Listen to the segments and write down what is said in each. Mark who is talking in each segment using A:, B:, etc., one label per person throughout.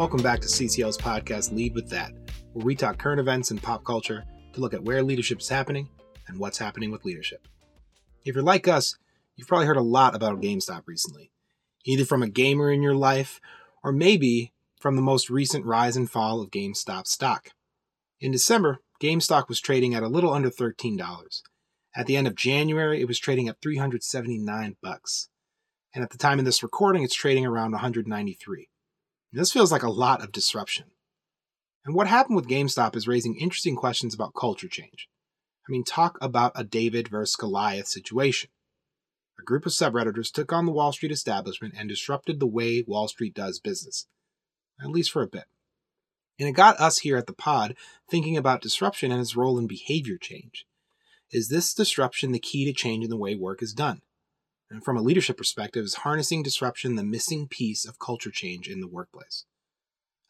A: Welcome back to CCL's podcast, Lead With That, where we talk current events and pop culture to look at where leadership is happening and what's happening with leadership. If you're like us, you've probably heard a lot about GameStop recently, either from a gamer in your life or maybe from the most recent rise and fall of GameStop stock. In December, GameStop was trading at a little under $13. At the end of January, it was trading at 379 bucks. And at the time of this recording, it's trading around 193. This feels like a lot of disruption. And what happened with GameStop is raising interesting questions about culture change. I mean, talk about a David versus Goliath situation. A group of subredditors took on the Wall Street establishment and disrupted the way Wall Street does business, at least for a bit. And it got us here at the pod thinking about disruption and its role in behavior change. Is this disruption the key to change in the way work is done? And from a leadership perspective, is harnessing disruption the missing piece of culture change in the workplace?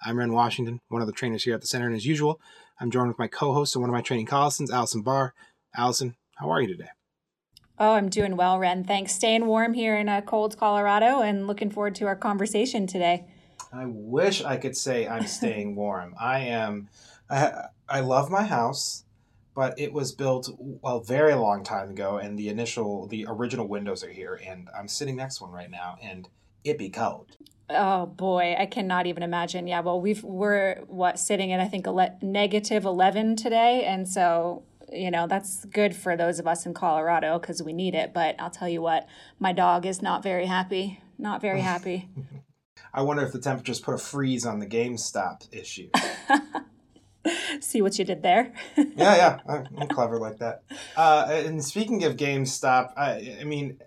A: I'm Ren Washington, one of the trainers here at the center, and as usual, I'm joined with my co-host and one of my training colleagues, Allison Barr. Allison, how are you today?
B: Oh, I'm doing well, Ren. Thanks. Staying warm here in uh, cold Colorado, and looking forward to our conversation today.
A: I wish I could say I'm staying warm. I am. I, I love my house but it was built a very long time ago, and the initial, the original windows are here, and I'm sitting next to one right now, and it be cold.
B: Oh boy, I cannot even imagine. Yeah, well, we've we're what sitting at I think ele- negative eleven today, and so you know that's good for those of us in Colorado because we need it. But I'll tell you what, my dog is not very happy. Not very happy.
A: I wonder if the temperatures put a freeze on the GameStop issue.
B: See what you did there.
A: yeah, yeah, I'm clever like that. Uh, and speaking of GameStop, I, I mean,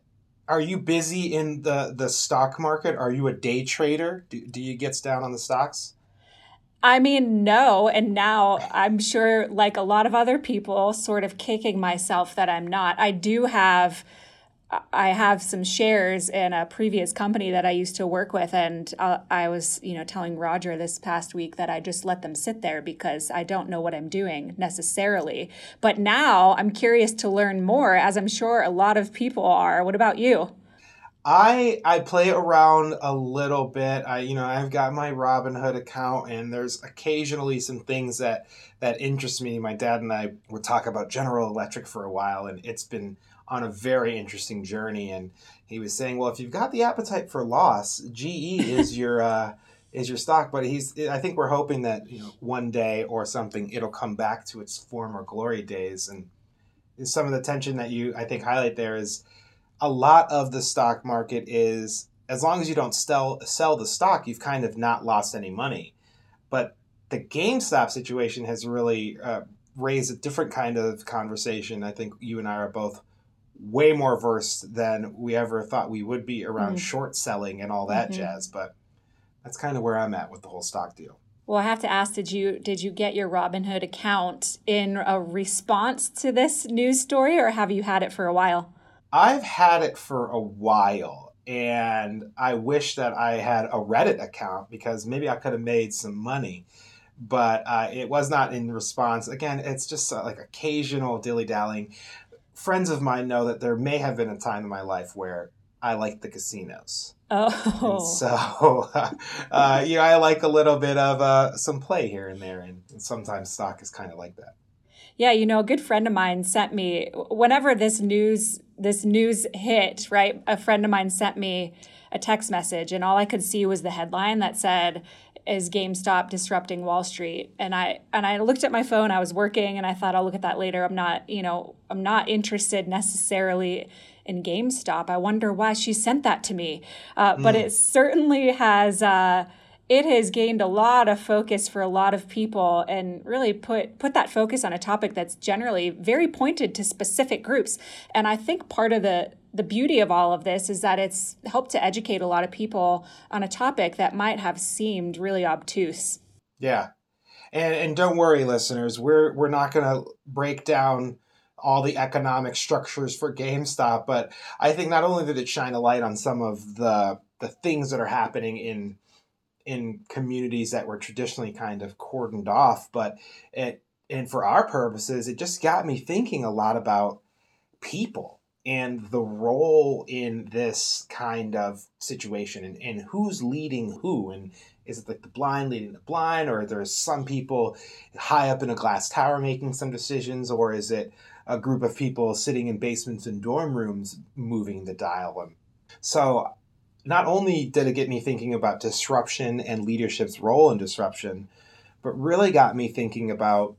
A: are you busy in the the stock market? Are you a day trader? Do, do you get down on the stocks?
B: I mean, no. And now I'm sure, like a lot of other people, sort of kicking myself that I'm not. I do have I have some shares in a previous company that I used to work with, and uh, I was, you know, telling Roger this past week that I just let them sit there because I don't know what I'm doing necessarily. But now I'm curious to learn more, as I'm sure a lot of people are. What about you?
A: I I play around a little bit. I you know I've got my Robinhood account, and there's occasionally some things that that interest me. My dad and I would talk about General Electric for a while, and it's been on a very interesting journey. And he was saying, well, if you've got the appetite for loss, GE is your uh, is your stock. But he's I think we're hoping that you know one day or something it'll come back to its former glory days. And some of the tension that you I think highlight there is a lot of the stock market is as long as you don't sell sell the stock, you've kind of not lost any money. But the GameStop situation has really uh, raised a different kind of conversation. I think you and I are both way more versed than we ever thought we would be around mm. short selling and all that mm-hmm. jazz. But that's kind of where I'm at with the whole stock deal.
B: Well, I have to ask: Did you did you get your Robinhood account in a response to this news story, or have you had it for a while?
A: I've had it for a while, and I wish that I had a Reddit account because maybe I could have made some money. But uh, it was not in response. Again, it's just uh, like occasional dilly dallying friends of mine know that there may have been a time in my life where I liked the casinos. Oh. And so, uh, you know, I like a little bit of uh, some play here and there, and, and sometimes stock is kind of like that.
B: Yeah, you know, a good friend of mine sent me whenever this news this news hit, right? A friend of mine sent me a text message, and all I could see was the headline that said, is GameStop disrupting Wall Street? And I and I looked at my phone. I was working, and I thought I'll look at that later. I'm not, you know, I'm not interested necessarily in GameStop. I wonder why she sent that to me. Uh, mm. But it certainly has. Uh, it has gained a lot of focus for a lot of people and really put put that focus on a topic that's generally very pointed to specific groups and i think part of the the beauty of all of this is that it's helped to educate a lot of people on a topic that might have seemed really obtuse.
A: Yeah. And and don't worry listeners, we're we're not going to break down all the economic structures for GameStop, but I think not only did it shine a light on some of the the things that are happening in in communities that were traditionally kind of cordoned off, but it and for our purposes, it just got me thinking a lot about people and the role in this kind of situation and, and who's leading who and is it like the blind leading the blind, or there's some people high up in a glass tower making some decisions, or is it a group of people sitting in basements and dorm rooms moving the dial? And so, not only did it get me thinking about disruption and leadership's role in disruption, but really got me thinking about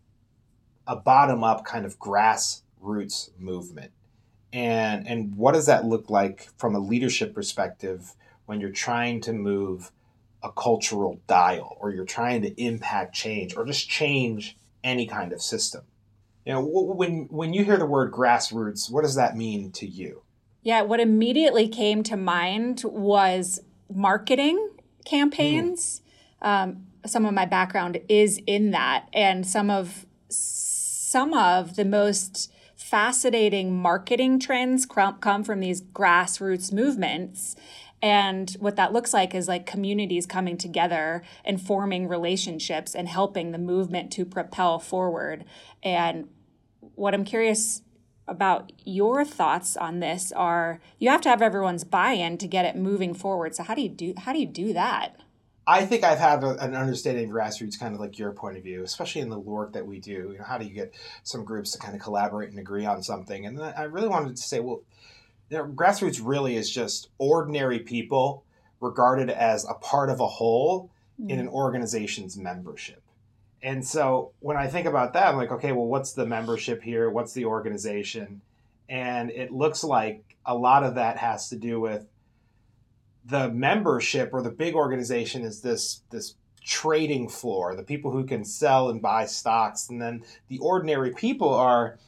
A: a bottom up kind of grassroots movement. And, and what does that look like from a leadership perspective when you're trying to move a cultural dial or you're trying to impact change or just change any kind of system. You know, when when you hear the word grassroots, what does that mean to you?
B: Yeah, what immediately came to mind was marketing campaigns. Mm. Um, some of my background is in that, and some of some of the most fascinating marketing trends come from these grassroots movements and what that looks like is like communities coming together and forming relationships and helping the movement to propel forward. And what I'm curious about your thoughts on this are you have to have everyone's buy-in to get it moving forward. So how do you do how do you do that?
A: I think I've had a, an understanding of grassroots, kind of like your point of view, especially in the work that we do. You know, how do you get some groups to kind of collaborate and agree on something? And I really wanted to say, well, you know, grassroots really is just ordinary people regarded as a part of a whole mm. in an organization's membership. And so when I think about that, I'm like, okay, well, what's the membership here? What's the organization? And it looks like a lot of that has to do with the membership or the big organization is this this trading floor, the people who can sell and buy stocks, and then the ordinary people are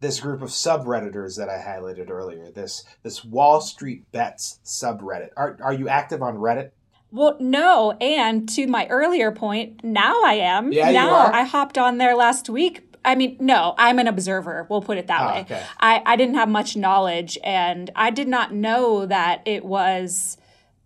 A: this group of subredditors that I highlighted earlier, this this Wall Street Bets subreddit. Are are you active on Reddit?
B: Well, no, and to my earlier point, now I am.
A: Yeah,
B: now
A: you are?
B: I hopped on there last week. I mean, no, I'm an observer. We'll put it that
A: Oh,
B: way.
A: okay.
B: I, I didn't have much knowledge, and I did not know that it was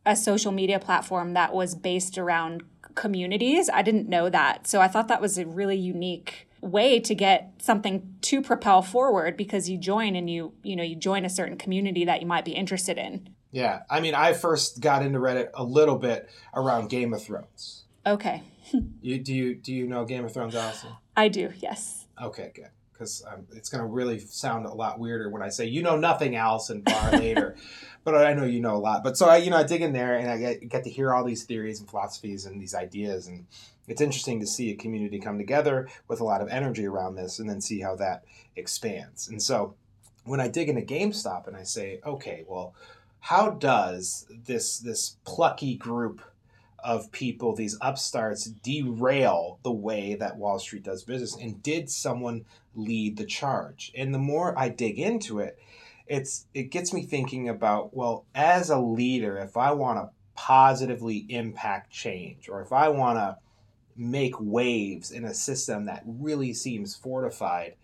B: a social media platform that was based around communities. I didn't know that. So I thought that was a really unique way to get something to propel forward because you join and you you know you join a certain community that you might be interested in
A: Yeah, I mean, I first got into Reddit a little bit around Game of Thrones.
B: okay
A: You do you do you know Game of Thrones, Allison?
B: i do yes
A: Okay, good. Because um, it's going to really sound a lot weirder when I say you know nothing, Allison Barr later, but I know you know a lot. But so I, you know, I dig in there and I get, get to hear all these theories and philosophies and these ideas, and it's interesting to see a community come together with a lot of energy around this, and then see how that expands. And so when I dig into GameStop and I say, okay, well, how does this this plucky group of people, these upstarts, derail the way that Wall Street does business? And did someone lead the charge? And the more I dig into it, it's it gets me thinking about well, as a leader, if I want to positively impact change, or if I want to make waves in a system that really seems fortified,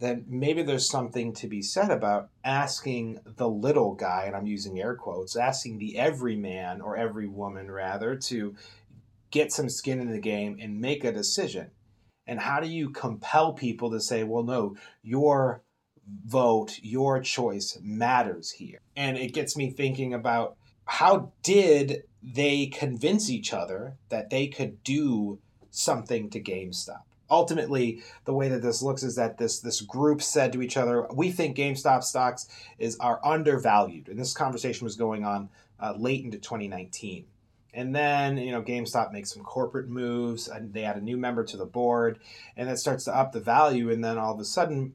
A: then maybe there's something to be said about asking the little guy, and I'm using air quotes, asking the everyman or every woman rather to get some skin in the game and make a decision. And how do you compel people to say, well, no, your vote, your choice matters here? And it gets me thinking about how did they convince each other that they could do something to GameStop? Ultimately, the way that this looks is that this this group said to each other, "We think GameStop stocks is are undervalued," and this conversation was going on uh, late into 2019. And then, you know, GameStop makes some corporate moves and they add a new member to the board and that starts to up the value. And then all of a sudden,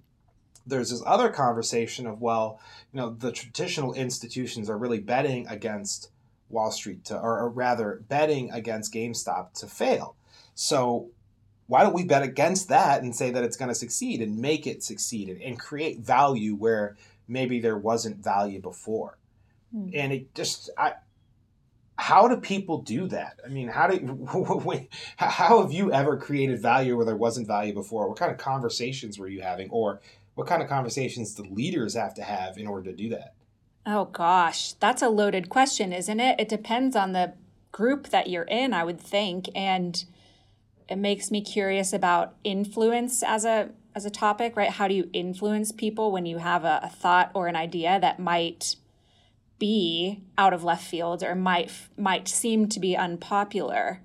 A: there's this other conversation of, well, you know, the traditional institutions are really betting against Wall Street to, or, or rather betting against GameStop to fail. So why don't we bet against that and say that it's going to succeed and make it succeed and, and create value where maybe there wasn't value before?
B: Hmm.
A: And it just, I, how do people do that? I mean, how do how have you ever created value where there wasn't value before? What kind of conversations were you having, or what kind of conversations do leaders have to have in order to do that?
B: oh gosh that's a loaded question isn't it it depends on the group that you're in i would think and it makes me curious about influence as a as a topic right how do you influence people when you have a, a thought or an idea that might be out of left field or might might seem to be unpopular.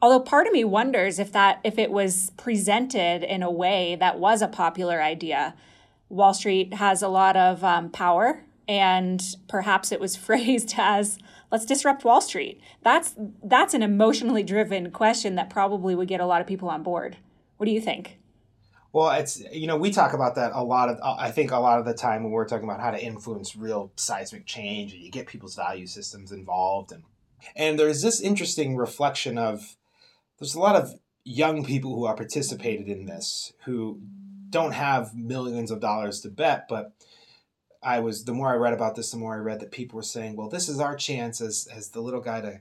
B: Although part of me wonders if that if it was presented in a way that was a popular idea. Wall Street has a lot of um, power, and perhaps it was phrased as let's disrupt Wall Street. That's that's an emotionally driven question that probably would get a lot of people on board. What do you think?
A: Well, it's you know we talk about that a lot of I think a lot of the time when we're talking about how to influence real seismic change and you get people's value systems involved and and there's this interesting reflection of there's a lot of young people who are participated in this who don't have millions of dollars to bet but I was the more I read about this the more I read that people were saying well this is our chance as as the little guy to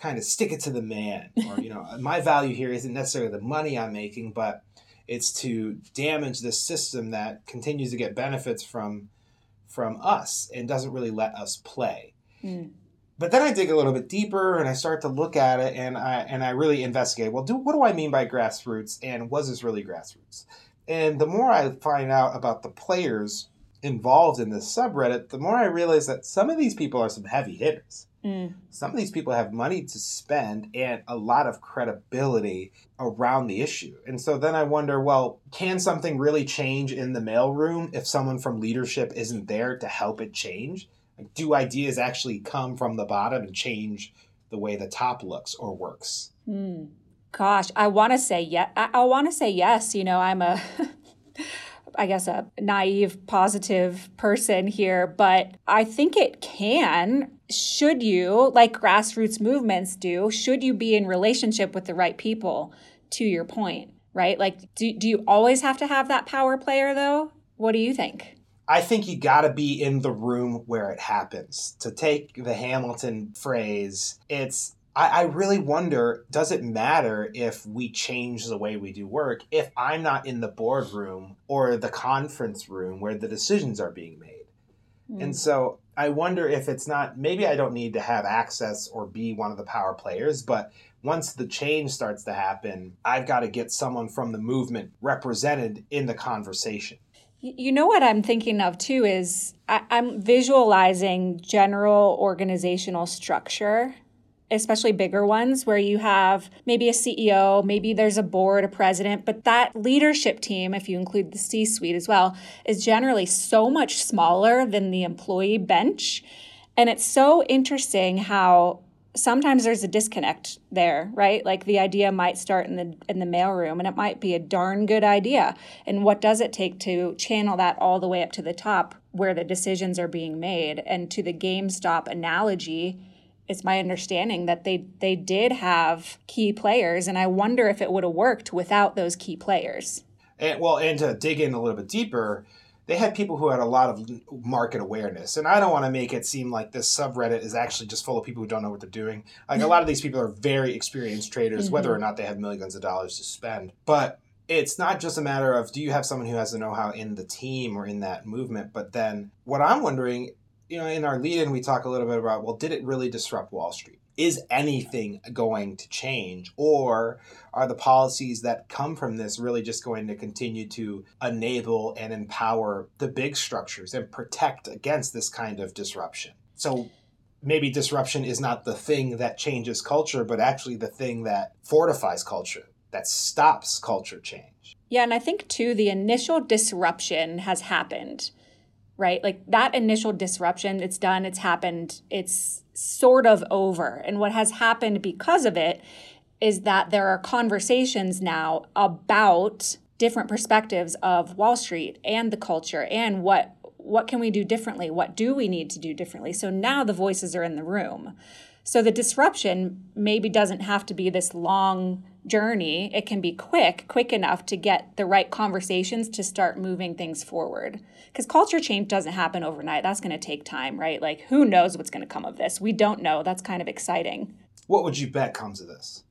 A: kind of stick it to the man or you know my value here isn't necessarily the money I'm making but it's to damage this system that continues to get benefits from from us and doesn't really let us play. Mm. But then I dig a little bit deeper and I start to look at it and I and I really investigate. Well, do what do I mean by grassroots and was this really grassroots? And the more I find out about the players involved in this subreddit, the more I realize that some of these people are some heavy hitters. Mm. Some of these people have money to spend and a lot of credibility around the issue. And so then I wonder well, can something really change in the mailroom if someone from leadership isn't there to help it change? Like, do ideas actually come from the bottom and change the way the top looks or works?
B: Mm. Gosh, I want to say yes. I, I want to say yes. You know, I'm a. I guess, a naive, positive person here, but I think it can. Should you, like grassroots movements do, should you be in relationship with the right people, to your point, right? Like, do, do you always have to have that power player, though? What do you think?
A: I think you got to be in the room where it happens. To take the Hamilton phrase, it's I, I really wonder does it matter if we change the way we do work if I'm not in the boardroom or the conference room where the decisions are being made? Mm. And so I wonder if it's not maybe I don't need to have access or be one of the power players, but once the change starts to happen, I've got to get someone from the movement represented in the conversation.
B: You know what I'm thinking of too is I, am visualizing general organizational structure especially bigger ones where you have maybe a CEO, maybe there's a board, a president, but that leadership team, if you include the C suite as well, is generally so much smaller than the employee bench. And it's so interesting how sometimes there's a disconnect there, right? Like the idea might start in the in the mailroom and it might be a darn good idea. And what does it take to channel that all the way up to the top where the decisions are being made? And to the GameStop analogy, it's my understanding that they they did have key players and I wonder if it would have worked without those key players.
A: And well, and to dig in a little bit deeper, they had people who had a lot of market awareness. And I don't want to make it seem like this subreddit is actually just full of people who don't know what they're doing. Like a lot of these people are very experienced traders, mm-hmm. whether or not they have millions of dollars to spend. But it's not just a matter of do you have someone who has the know-how in the team or in that movement, but then what I'm wondering you know, in our lead in, we talk a little bit about well, did it really disrupt Wall Street? Is anything going to change? Or are the policies that come from this really just going to continue to enable and empower the big structures and protect against this kind of disruption? So maybe disruption is not the thing that changes culture, but actually the thing that fortifies culture, that stops culture change.
B: Yeah, and I think too, the initial disruption has happened right? Like that initial disruption, it's done, it's happened, it's sort of over. And what has happened because of it is that there are conversations now about different perspectives of Wall Street and the culture and what what can we do differently? What do we need to do differently? So now the voices are in the room. So the disruption maybe doesn't have to be this long journey. It can be quick, quick enough to get the right conversations to start moving things forward. Because culture change doesn't happen overnight. That's going to take time, right? Like, who knows what's going to come of this? We don't know. That's kind of exciting.
A: What would you bet comes of this?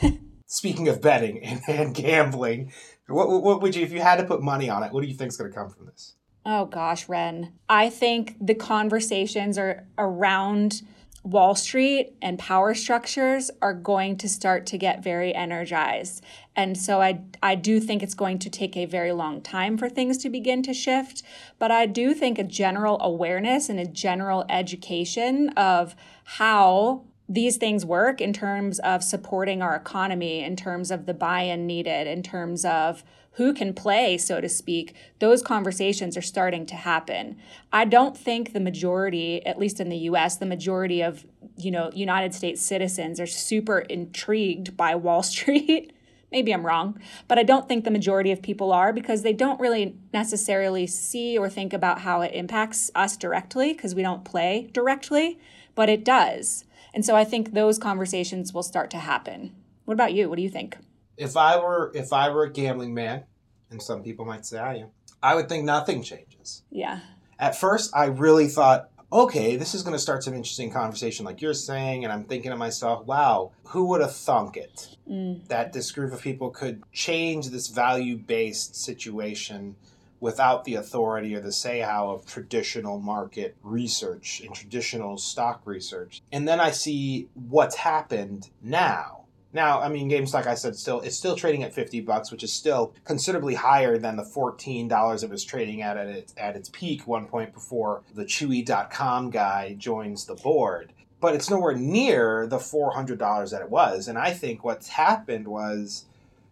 A: Speaking of betting and, and gambling, what, what would you, if you had to put money on it, what do you think is going to come from this?
B: Oh gosh, Ren. I think the conversations are around Wall Street and power structures are going to start to get very energized. And so I, I do think it's going to take a very long time for things to begin to shift. But I do think a general awareness and a general education of how these things work in terms of supporting our economy, in terms of the buy in needed, in terms of who can play, so to speak, those conversations are starting to happen. I don't think the majority, at least in the US, the majority of, you know, United States citizens are super intrigued by Wall Street. Maybe I'm wrong, but I don't think the majority of people are because they don't really necessarily see or think about how it impacts us directly because we don't play directly, but it does. And so I think those conversations will start to happen. What about you? What do you think?
A: If I were if I were a gambling man, and some people might say I am, I would think nothing changes.
B: Yeah.
A: At first, I really thought, okay, this is going to start some interesting conversation, like you're saying, and I'm thinking to myself, wow, who would have thunk it mm. that this group of people could change this value based situation without the authority or the say how of traditional market research and traditional stock research. And then I see what's happened now now, I mean, GameStop, I said, still it's still trading at fifty bucks, which is still considerably higher than the fourteen dollars it was trading at at its, at its peak one point before the Chewy.com guy joins the board. But it's nowhere near the four hundred dollars that it was. And I think what's happened was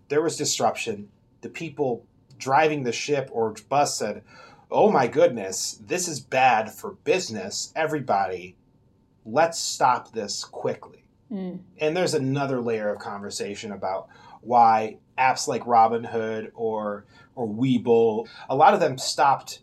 A: there was disruption. The people driving the ship or bus said, "Oh my goodness, this is bad for business. Everybody, let's stop this quickly." Mm. And there's another layer of conversation about why apps like Robinhood or or Webull, a lot of them stopped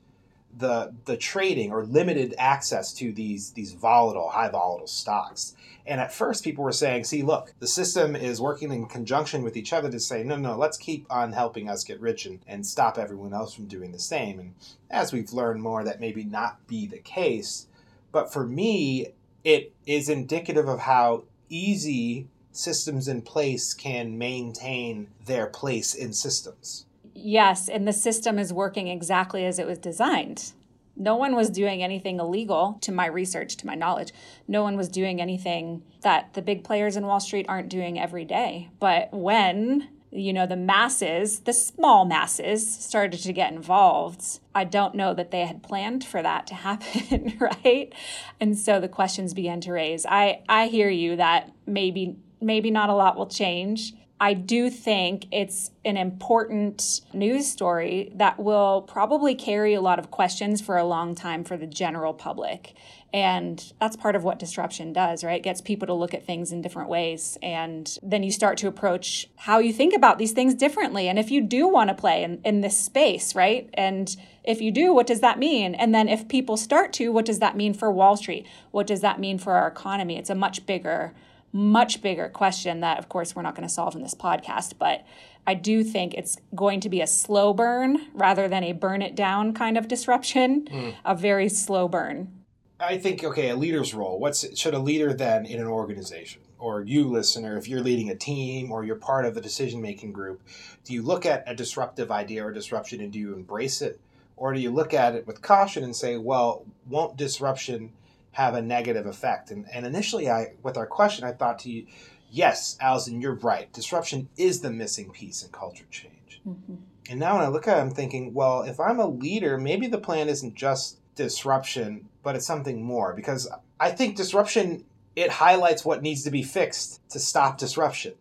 A: the the trading or limited access to these these volatile, high volatile stocks. And at first, people were saying, "See, look, the system is working in conjunction with each other to say, no, no, let's keep on helping us get rich and, and stop everyone else from doing the same." And as we've learned more, that maybe not be the case. But for me, it is indicative of how easy systems in place can maintain their place in systems.
B: Yes, and the system is working exactly as it was designed. No one was doing anything illegal, to my research, to my knowledge. No one was doing anything that the big players in Wall Street aren't doing every day. But when you know, the masses, the small masses started to get involved. I don't know that they had planned for that to happen, right? And so the questions began to raise. I I hear you that maybe maybe not a lot will change. I do think it's an important news story that will probably carry a lot of questions for a long time for the general public. And that's part of what disruption does, right? It gets people to look at things in different ways. And then you start to approach how you think about these things differently. And if you do want to play in, in this space, right? And if you do, what does that mean? And then if people start to, what does that mean for Wall Street? What does that mean for our economy? It's a much bigger, much bigger question that, of course, we're not going to solve in this podcast. But I do think it's going to be a slow burn rather than a burn it down kind of disruption, mm. a very slow burn.
A: I think okay, a leader's role. What's should a leader then in an organization or you listener, if you're leading a team or you're part of the decision making group, do you look at a disruptive idea or disruption and do you embrace it, or do you look at it with caution and say, well, won't disruption have a negative effect? And and initially, I with our question, I thought to you, yes, Allison, you're right. Disruption is the missing piece in culture change. Mm-hmm. And now when I look at it, I'm thinking, well, if I'm a leader, maybe the plan isn't just disruption, but it's something more because I think disruption it highlights what needs to be fixed to stop disruption.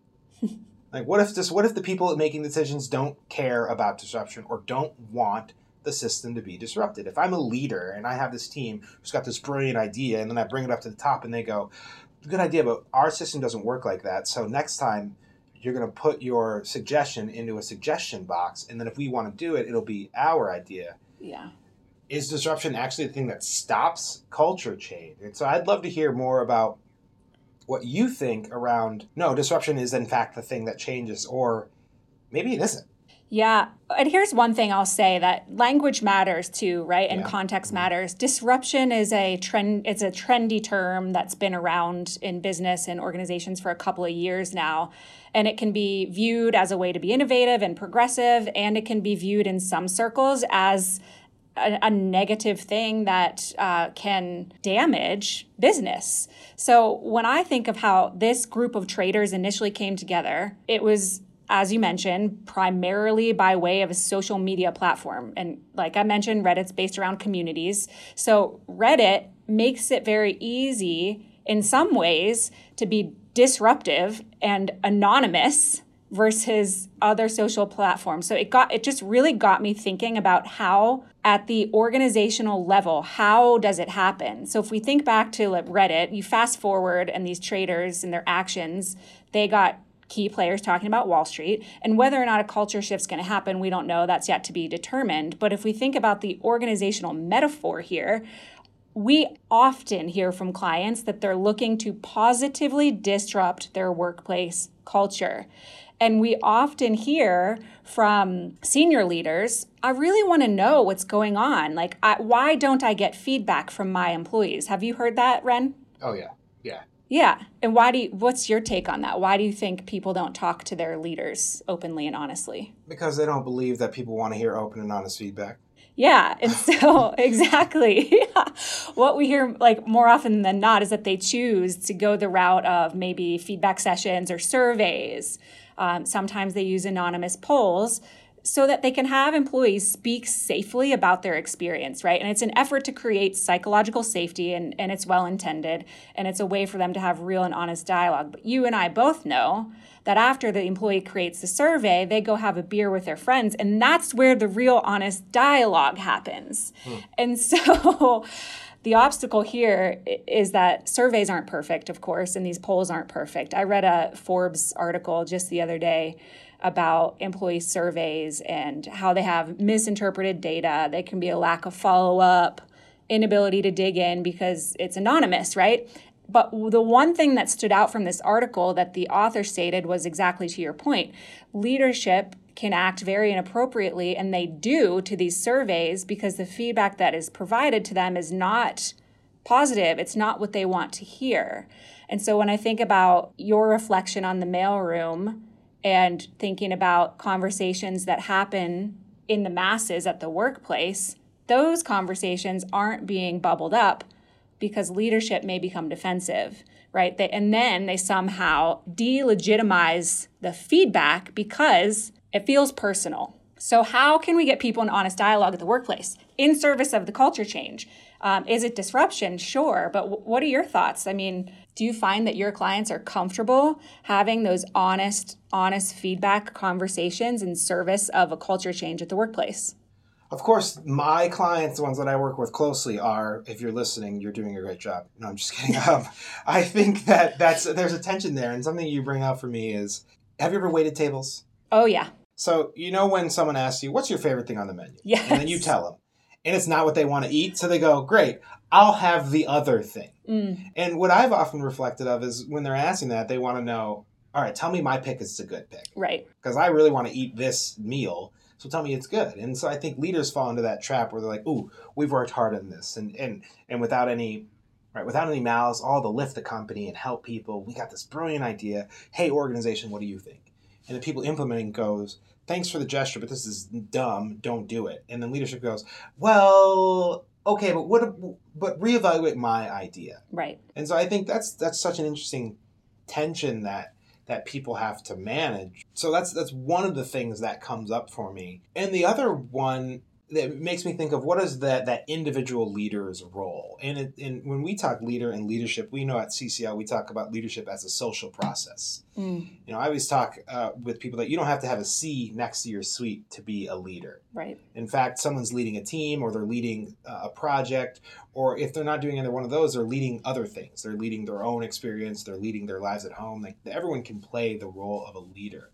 A: like what if this what if the people making decisions don't care about disruption or don't want the system to be disrupted? If I'm a leader and I have this team who's got this brilliant idea and then I bring it up to the top and they go, good idea, but our system doesn't work like that. So next time you're going to put your suggestion into a suggestion box and then if we want to do it, it'll be our idea.
B: Yeah
A: is disruption actually the thing that stops culture change? And so I'd love to hear more about what you think around no, disruption is in fact the thing that changes, or maybe it isn't.
B: Yeah. And here's one thing I'll say that language matters too, right? And yeah. context matters. Disruption is a trend it's a trendy term that's been around in business and organizations for a couple of years now. And it can be viewed as a way to be innovative and progressive, and it can be viewed in some circles as a, a negative thing that uh, can damage business. So when I think of how this group of traders initially came together, it was as you mentioned, primarily by way of a social media platform. And like I mentioned, Reddit's based around communities. So Reddit makes it very easy in some ways to be disruptive and anonymous versus other social platforms. So it got it just really got me thinking about how at the organizational level, how does it happen? So if we think back to like Reddit, you fast forward and these traders and their actions, they got key players talking about Wall Street. And whether or not a culture shift's going to happen, we don't know. That's yet to be determined. But if we think about the organizational metaphor here, we often hear from clients that they're looking to positively disrupt their workplace culture. And we often hear from senior leaders, I really want to know what's going on. Like, I, why don't I get feedback from my employees? Have you heard that, Ren?
A: Oh, yeah. Yeah.
B: Yeah. And why do you, what's your take on that? Why do you think people don't talk to their leaders openly and honestly?
A: Because they don't believe that people want to hear open and honest feedback.
B: Yeah, and so exactly. what we hear like more often than not is that they choose to go the route of maybe feedback sessions or surveys um, sometimes they use anonymous polls so that they can have employees speak safely about their experience, right? And it's an effort to create psychological safety and, and it's well intended and it's a way for them to have real and honest dialogue. But you and I both know that after the employee creates the survey, they go have a beer with their friends, and that's where the real honest dialogue happens. Hmm. And so the obstacle here is that surveys aren't perfect, of course, and these polls aren't perfect. I read a Forbes article just the other day about employee surveys and how they have misinterpreted data. There can be a lack of follow up, inability to dig in because it's anonymous, right? But the one thing that stood out from this article that the author stated was exactly to your point leadership can act very inappropriately, and they do to these surveys because the feedback that is provided to them is not positive. It's not what they want to hear. And so when I think about your reflection on the mailroom and thinking about conversations that happen in the masses at the workplace, those conversations aren't being bubbled up because leadership may become defensive, right? They, and then they somehow delegitimize the feedback because it feels personal. So, how can we get people in honest dialogue at the workplace in service of the culture change? Um, is it disruption? Sure. But w- what are your thoughts? I mean, do you find that your clients are comfortable having those honest, honest feedback conversations in service of a culture change at the workplace?
A: Of course, my clients, the ones that I work with closely, are. If you're listening, you're doing a great job. No, I'm just kidding. Um, I think that that's there's a tension there, and something you bring up for me is: Have you ever waited tables?
B: Oh yeah.
A: So you know when someone asks you, "What's your favorite thing on the menu?"
B: Yes.
A: And then you tell them, and it's not what they want to eat, so they go, "Great, I'll have the other thing." Mm. And what I've often reflected of is when they're asking that, they want to know, "All right, tell me my pick is a good pick."
B: Right.
A: Because I really want to eat this meal, so tell me it's good. And so I think leaders fall into that trap where they're like, "Ooh, we've worked hard on this," and and and without any right? Without any malice, all to lift the company and help people. We got this brilliant idea. Hey, organization, what do you think? And the people implementing goes, thanks for the gesture, but this is dumb. Don't do it. And then leadership goes, well, okay, but what? But reevaluate my idea.
B: Right.
A: And so I think that's that's such an interesting tension that that people have to manage. So that's that's one of the things that comes up for me. And the other one that makes me think of what is that that individual leader's role. And, it, and when we talk leader and leadership, we know at CCL we talk about leadership as a social process. Mm. You know, I always talk uh, with people that you don't have to have a C next to your suite to be a leader.
B: Right.
A: In fact, someone's leading a team or they're leading uh, a project, or if they're not doing either one of those, they're leading other things. They're leading their own experience. They're leading their lives at home. Like everyone can play the role of a leader.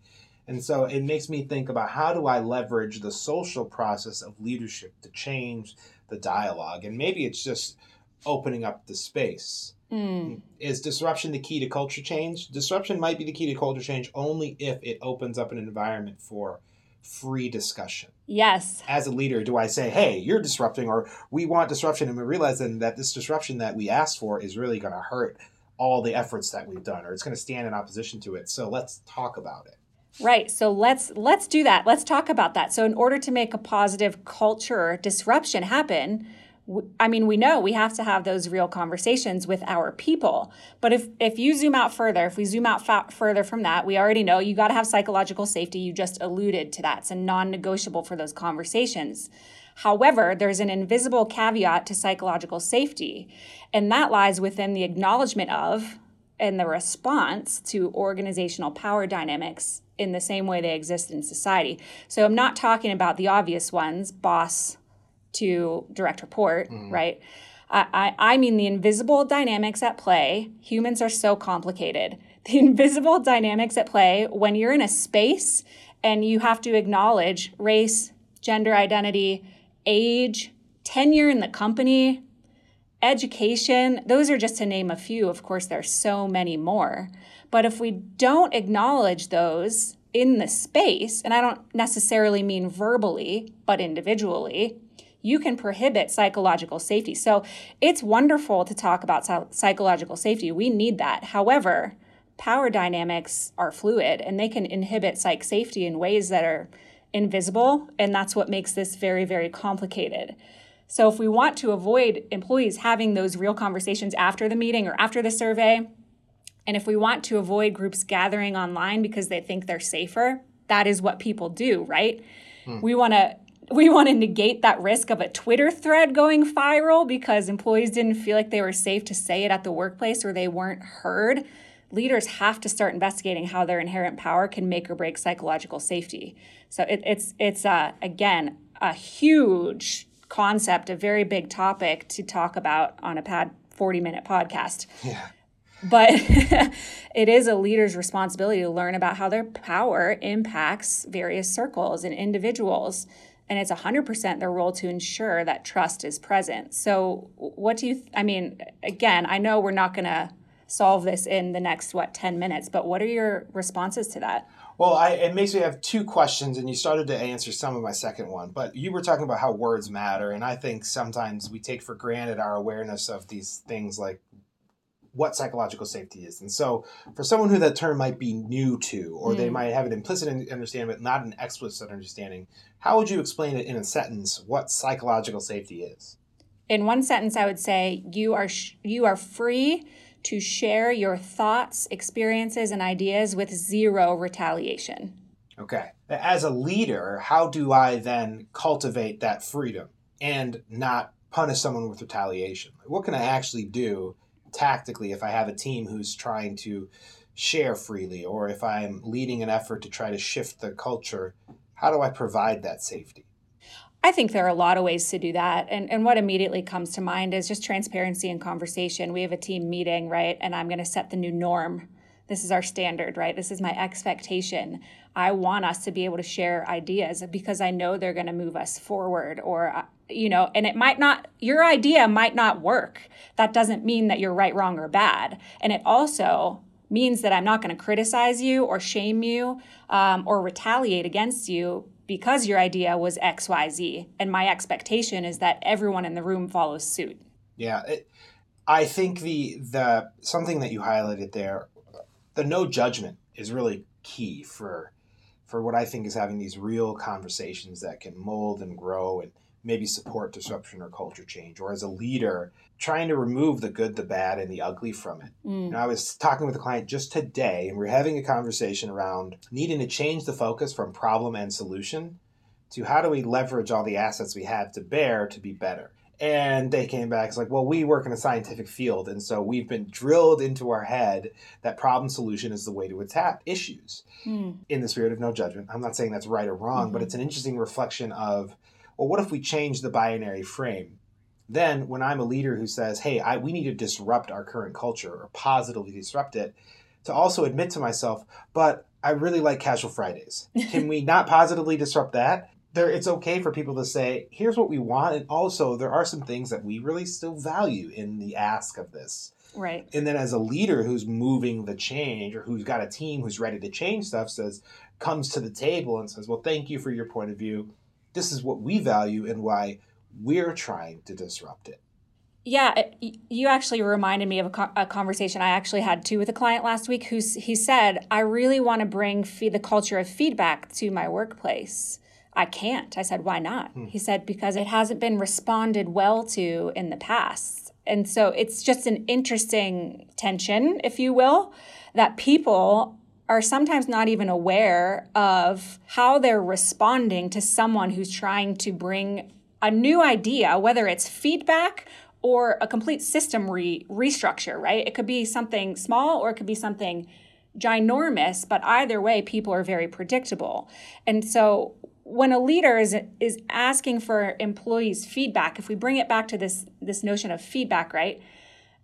A: And so it makes me think about how do I leverage the social process of leadership to change the dialogue? And maybe it's just opening up the space. Mm. Is disruption the key to culture change? Disruption might be the key to culture change only if it opens up an environment for free discussion.
B: Yes.
A: As a leader, do I say, hey, you're disrupting, or we want disruption, and we realize then that this disruption that we asked for is really going to hurt all the efforts that we've done, or it's going to stand in opposition to it. So let's talk about it.
B: Right. So let's let's do that. Let's talk about that. So in order to make a positive culture disruption happen, I mean, we know we have to have those real conversations with our people. But if if you zoom out further, if we zoom out fa- further from that, we already know you got to have psychological safety. You just alluded to that. It's a non-negotiable for those conversations. However, there's an invisible caveat to psychological safety, and that lies within the acknowledgement of and the response to organizational power dynamics in the same way they exist in society. So I'm not talking about the obvious ones, boss to direct report, mm. right? I, I mean the invisible dynamics at play. Humans are so complicated. The invisible dynamics at play when you're in a space and you have to acknowledge race, gender identity, age, tenure in the company, education. Those are just to name a few. Of course, there's so many more. But if we don't acknowledge those in the space, and I don't necessarily mean verbally, but individually, you can prohibit psychological safety. So it's wonderful to talk about psychological safety. We need that. However, power dynamics are fluid and they can inhibit psych safety in ways that are invisible. And that's what makes this very, very complicated. So if we want to avoid employees having those real conversations after the meeting or after the survey, and if we want to avoid groups gathering online because they think they're safer, that is what people do, right? Hmm. We want to we want to negate that risk of a Twitter thread going viral because employees didn't feel like they were safe to say it at the workplace or they weren't heard. Leaders have to start investigating how their inherent power can make or break psychological safety. So it, it's it's uh, again a huge concept, a very big topic to talk about on a pad forty minute podcast.
A: Yeah.
B: But it is a leader's responsibility to learn about how their power impacts various circles and individuals and it's 100% their role to ensure that trust is present. So, what do you, th- I mean, again, I know we're not going to solve this in the next, what, 10 minutes, but what are your responses to that?
A: Well, I, it makes me have two questions, and you started to answer some of my second one. But you were talking about how words matter, and I think sometimes we take for granted our awareness of these things like what psychological safety is. And so, for someone who that term might be new to, or mm. they might have an implicit understanding but not an explicit understanding, how would you explain it in a sentence what psychological safety is?
B: In one sentence, I would say you are sh- you are free to share your thoughts, experiences, and ideas with zero retaliation.
A: Okay. As a leader, how do I then cultivate that freedom and not punish someone with retaliation? What can I actually do tactically if I have a team who's trying to share freely or if I'm leading an effort to try to shift the culture, how do I provide that safety?
B: I think there are a lot of ways to do that. And, and what immediately comes to mind is just transparency and conversation. We have a team meeting, right? And I'm going to set the new norm. This is our standard, right? This is my expectation. I want us to be able to share ideas because I know they're going to move us forward or uh, you know, and it might not, your idea might not work. That doesn't mean that you're right, wrong, or bad. And it also means that I'm not going to criticize you or shame you um, or retaliate against you because your idea was XYZ. And my expectation is that everyone in the room follows suit.
A: Yeah. It, I think the, the, something that you highlighted there, the no judgment is really key for, for what I think is having these real conversations that can mold and grow and, maybe support disruption or culture change, or as a leader, trying to remove the good, the bad, and the ugly from it. Mm. You know, I was talking with a client just today, and we are having a conversation around needing to change the focus from problem and solution to how do we leverage all the assets we have to bear to be better. And they came back, it's like, well, we work in a scientific field, and so we've been drilled into our head that problem solution is the way to attack issues. Mm. In the spirit of no judgment, I'm not saying that's right or wrong, mm-hmm. but it's an interesting reflection of well, what if we change the binary frame? Then, when I'm a leader who says, hey, I, we need to disrupt our current culture or positively disrupt it, to also admit to myself, but I really like casual Fridays. Can we not positively disrupt that? There, it's okay for people to say, here's what we want. And also, there are some things that we really still value in the ask of this.
B: Right.
A: And then, as a leader who's moving the change or who's got a team who's ready to change stuff, says, comes to the table and says, well, thank you for your point of view this is what we value and why we're trying to disrupt it.
B: Yeah, you actually reminded me of a, a, conversation I actually had too with a client last week who he said, I really want to bring fee- the culture of feedback to my workplace. I can't. I said, why not? Hmm. He said, because it hasn't been responded well to in the past. And so it's just an interesting tension, if you will, that people are sometimes not even aware of how they're responding to someone who's trying to bring a new idea, whether it's feedback or a complete system re- restructure, right? It could be something small or it could be something ginormous, but either way, people are very predictable. And so when a leader is, is asking for employees' feedback, if we bring it back to this, this notion of feedback, right?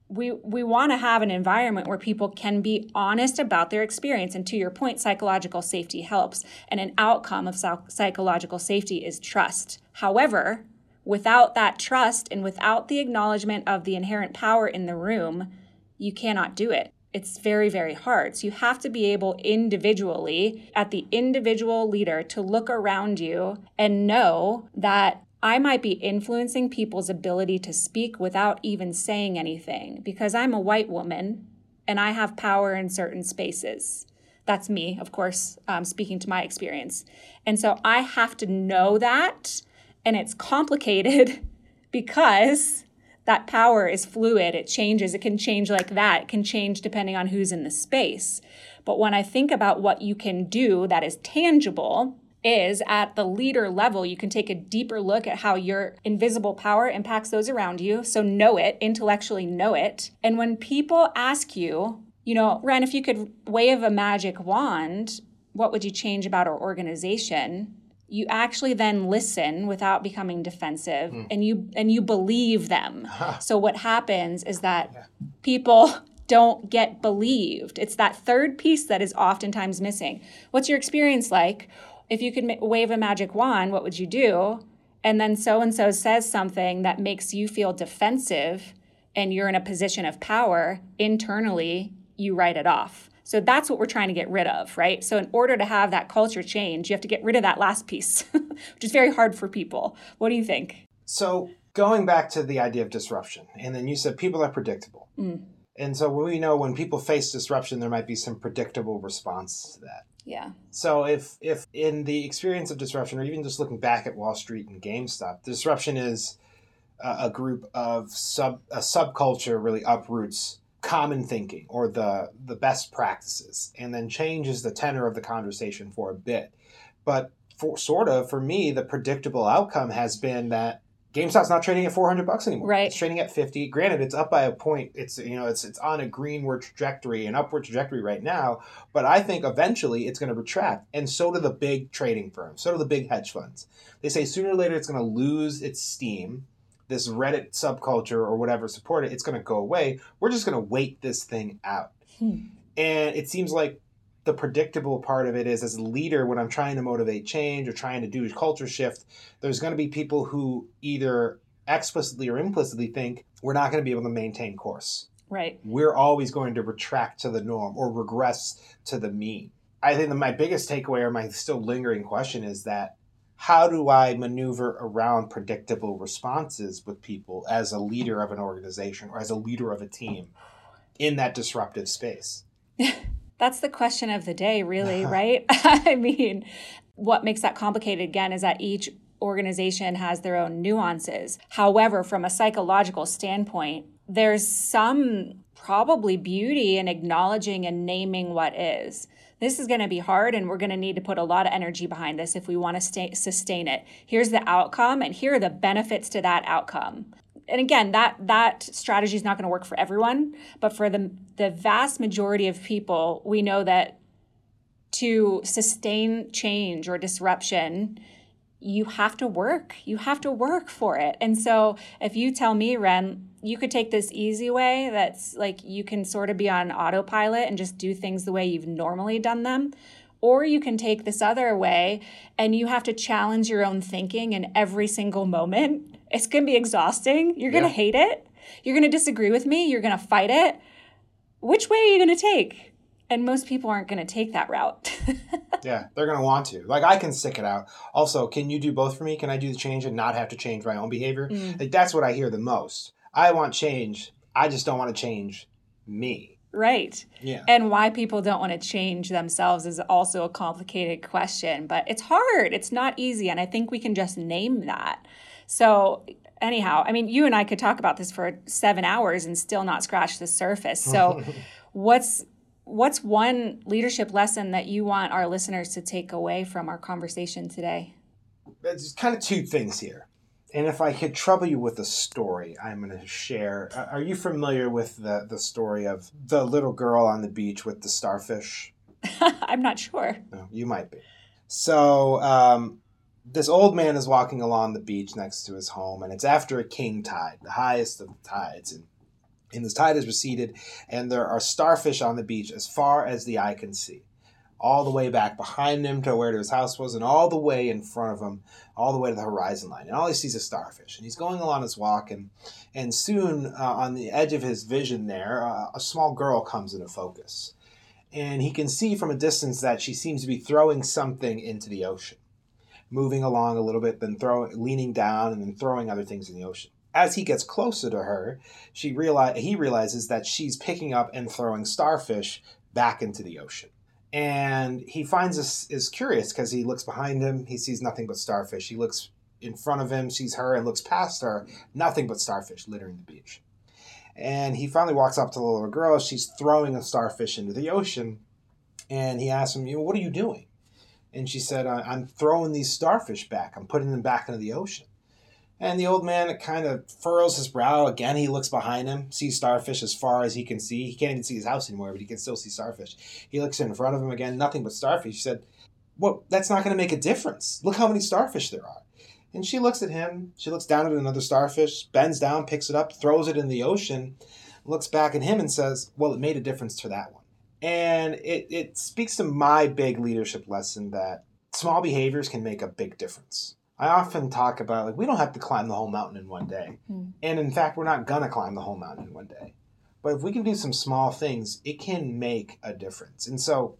B: We we want to have an environment where people can be honest about their experience. And to your point psychological safety helps and an outcome of psychological safety is trust. However without that trust and without the acknowledgement of the inherent power in the room you cannot do it. It's very very hard. So you have to be able individually at the individual leader to look around you and know that I might be influencing people's ability to speak without even saying anything because I'm a white woman and I have power in certain spaces. That's me, of course, um, speaking to my experience. And so I have to know that. And it's complicated because that power is fluid. It changes. It can change like that. It can change depending on who's in the space. But when I think about what you can do that is tangible, is at the leader level, you can take a deeper look at how your invisible power impacts those around you. So know it, intellectually know it. And when people ask you, you know, Ren, if you could wave a magic wand, what would you change about our organization? You actually then listen without becoming defensive mm. and you and you believe them. so what happens is that yeah. people don't get believed. It's that third piece that is oftentimes missing. What's your experience like? If you could wave a magic wand, what would you do? And then so and so says something that makes you feel defensive and you're in a position of power internally, you write it off. So that's what we're trying to get rid of, right? So in order to have that culture change, you have to get rid of that last piece, which is very hard for people. What do you think?
A: So going back to the idea of disruption, and then you said people are predictable. Mm. And so we know when people face disruption, there might be some predictable response to that.
B: Yeah.
A: So if if in the experience of disruption, or even just looking back at Wall Street and GameStop, disruption is a, a group of sub a subculture really uproots common thinking or the the best practices, and then changes the tenor of the conversation for a bit. But for sort of for me, the predictable outcome has been that GameStop's not trading at 400 bucks anymore.
B: Right.
A: It's trading at 50. Granted, it's up by a point. It's you know, it's it's on a greenward trajectory, an upward trajectory right now, but I think eventually it's going to retract. And so do the big trading firms. So do the big hedge funds. They say sooner or later it's going to lose its steam. This Reddit subculture or whatever support it, it's going to go away. We're just going to wait this thing out. Hmm. And it seems like the predictable part of it is as a leader when i'm trying to motivate change or trying to do a culture shift there's going to be people who either explicitly or implicitly think we're not going to be able to maintain course.
B: Right.
A: We're always going to retract to the norm or regress to the mean. I think that my biggest takeaway or my still lingering question is that how do i maneuver around predictable responses with people as a leader of an organization or as a leader of a team in that disruptive space
B: That's the question of the day, really, right? I mean, what makes that complicated again is that each organization has their own nuances. However, from a psychological standpoint, there's some probably beauty in acknowledging and naming what is. This is going to be hard, and we're going to need to put a lot of energy behind this if we want to stay, sustain it. Here's the outcome, and here are the benefits to that outcome and again that that strategy is not going to work for everyone but for the the vast majority of people we know that to sustain change or disruption you have to work you have to work for it and so if you tell me ren you could take this easy way that's like you can sort of be on autopilot and just do things the way you've normally done them or you can take this other way and you have to challenge your own thinking in every single moment. It's going to be exhausting. You're going to hate it. You're going to disagree with me. You're going to fight it. Which way are you going to take? And most people aren't going to take that route.
A: yeah, they're going to want to. Like, I can stick it out. Also, can you do both for me? Can I do the change and not have to change my own behavior? Mm. Like, that's what I hear the most. I want change. I just don't want to change me.
B: Right.
A: Yeah.
B: And why people don't want to change themselves is also a complicated question, but it's hard. It's not easy. And I think we can just name that. So, anyhow, I mean, you and I could talk about this for seven hours and still not scratch the surface. So, what's what's one leadership lesson that you want our listeners to take away from our conversation today?
A: There's kind of two things here. And if I could trouble you with a story, I'm going to share. Are you familiar with the, the story of the little girl on the beach with the starfish?
B: I'm not sure.
A: No, you might be. So, um, this old man is walking along the beach next to his home, and it's after a king tide, the highest of the tides. And, and this tide has receded, and there are starfish on the beach as far as the eye can see all the way back behind him to where his house was, and all the way in front of him, all the way to the horizon line. And all he sees is starfish. And he's going along his walk, and and soon uh, on the edge of his vision there, uh, a small girl comes into focus, and he can see from a distance that she seems to be throwing something into the ocean, moving along a little bit, then throwing, leaning down, and then throwing other things in the ocean. As he gets closer to her, she realize he realizes that she's picking up and throwing starfish back into the ocean. And he finds this is curious because he looks behind him. He sees nothing but starfish. He looks in front of him sees her and looks past her. Nothing but starfish littering the beach. And he finally walks up to the little girl. She's throwing a starfish into the ocean. And he asks him you know, what are you doing and she said i'm throwing these starfish back i'm putting them back into the ocean and the old man kind of furrows his brow. Again, he looks behind him, sees starfish as far as he can see. He can't even see his house anymore, but he can still see starfish. He looks in front of him again, nothing but starfish. He said, Well, that's not going to make a difference. Look how many starfish there are. And she looks at him. She looks down at another starfish, bends down, picks it up, throws it in the ocean, looks back at him and says, Well, it made a difference to that one. And it, it speaks to my big leadership lesson that small behaviors can make a big difference. I often talk about like we don't have to climb the whole mountain in one day. Mm. And in fact, we're not gonna climb the whole mountain in one day. But if we can do some small things, it can make a difference. And so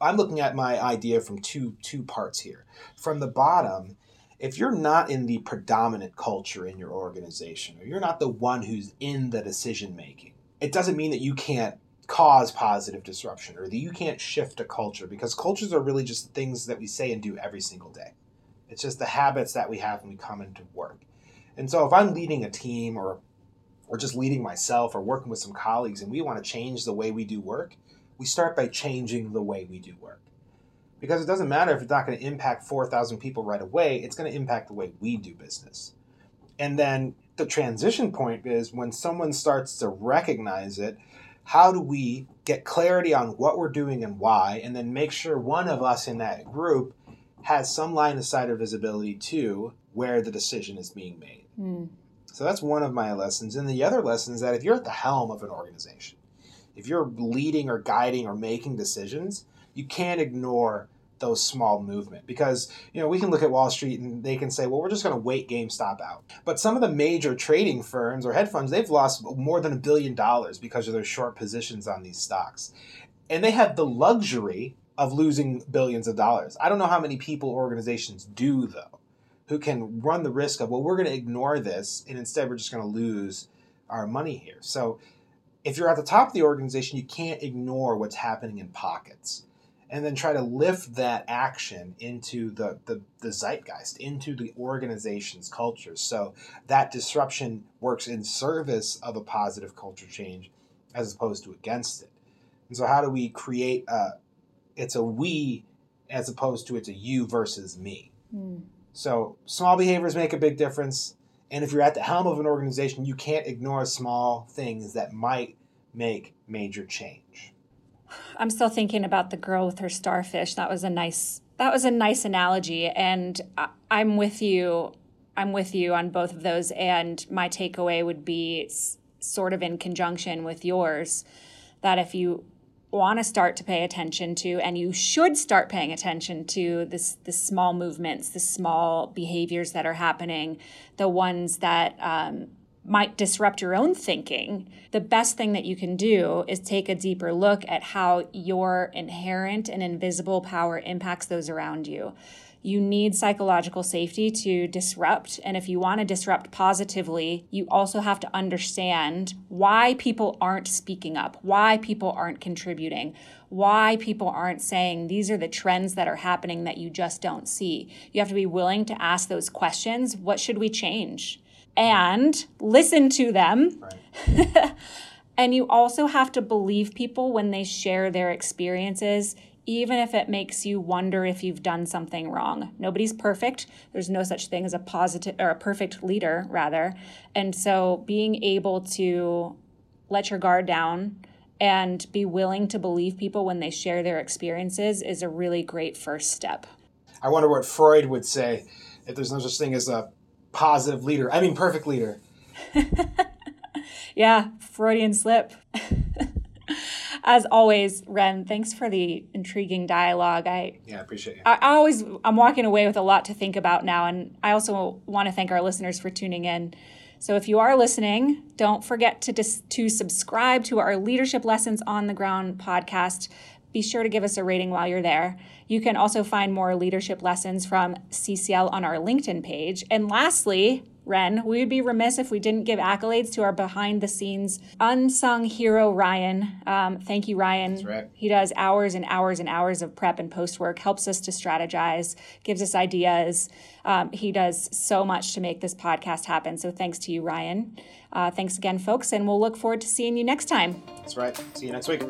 A: I'm looking at my idea from two two parts here. From the bottom, if you're not in the predominant culture in your organization, or you're not the one who's in the decision making, it doesn't mean that you can't cause positive disruption or that you can't shift a culture because cultures are really just things that we say and do every single day. It's just the habits that we have when we come into work. And so if I'm leading a team or or just leading myself or working with some colleagues and we want to change the way we do work, we start by changing the way we do work. Because it doesn't matter if it's not going to impact 4,000 people right away, it's going to impact the way we do business. And then the transition point is when someone starts to recognize it, how do we get clarity on what we're doing and why, and then make sure one of us in that group has some line of sight or visibility to where the decision is being made. Mm. So that's one of my lessons. And the other lesson is that if you're at the helm of an organization, if you're leading or guiding or making decisions, you can't ignore those small movement because you know we can look at Wall Street and they can say, well, we're just going to wait GameStop out. But some of the major trading firms or hedge funds, they've lost more than a billion dollars because of their short positions on these stocks, and they have the luxury of losing billions of dollars. I don't know how many people organizations do though, who can run the risk of well, we're going to ignore this and instead we're just going to lose our money here. So if you're at the top of the organization, you can't ignore what's happening in pockets and then try to lift that action into the, the, the, zeitgeist, into the organization's culture. So that disruption works in service of a positive culture change as opposed to against it. And so, how do we create a, it's a we as opposed to it's a you versus me. Mm. So small behaviors make a big difference. And if you're at the helm of an organization, you can't ignore small things that might make major change.
B: I'm still thinking about the girl with her starfish. That was a nice that was a nice analogy and I'm with you. I'm with you on both of those and my takeaway would be sort of in conjunction with yours that if you want to start to pay attention to and you should start paying attention to this the small movements the small behaviors that are happening the ones that um, might disrupt your own thinking the best thing that you can do is take a deeper look at how your inherent and invisible power impacts those around you You need psychological safety to disrupt. And if you want to disrupt positively, you also have to understand why people aren't speaking up, why people aren't contributing, why people aren't saying these are the trends that are happening that you just don't see. You have to be willing to ask those questions. What should we change? And listen to them. Right. and you also have to believe people when they share their experiences even if it makes you wonder if you've done something wrong. Nobody's perfect. There's no such thing as a positive or a perfect leader, rather. And so being able to let your guard down and be willing to believe people when they share their experiences is a really great first step.
A: I wonder what Freud would say if there's no such thing as a positive leader. I mean, perfect leader.
B: yeah, Freudian slip. As always, Ren, thanks for the intriguing dialogue. I
A: yeah, I appreciate it. I,
B: I always I'm walking away with a lot to think about now, and I also want to thank our listeners for tuning in. So if you are listening, don't forget to dis- to subscribe to our Leadership Lessons on the Ground podcast. Be sure to give us a rating while you're there. You can also find more leadership lessons from CCL on our LinkedIn page. And lastly, Ren, we would be remiss if we didn't give accolades to our behind the scenes unsung hero, Ryan. Um, thank you, Ryan.
A: That's right.
B: He does hours and hours and hours of prep and post work, helps us to strategize, gives us ideas. Um, he does so much to make this podcast happen. So thanks to you, Ryan. Uh, thanks again, folks, and we'll look forward to seeing you next time.
A: That's right. See you next week.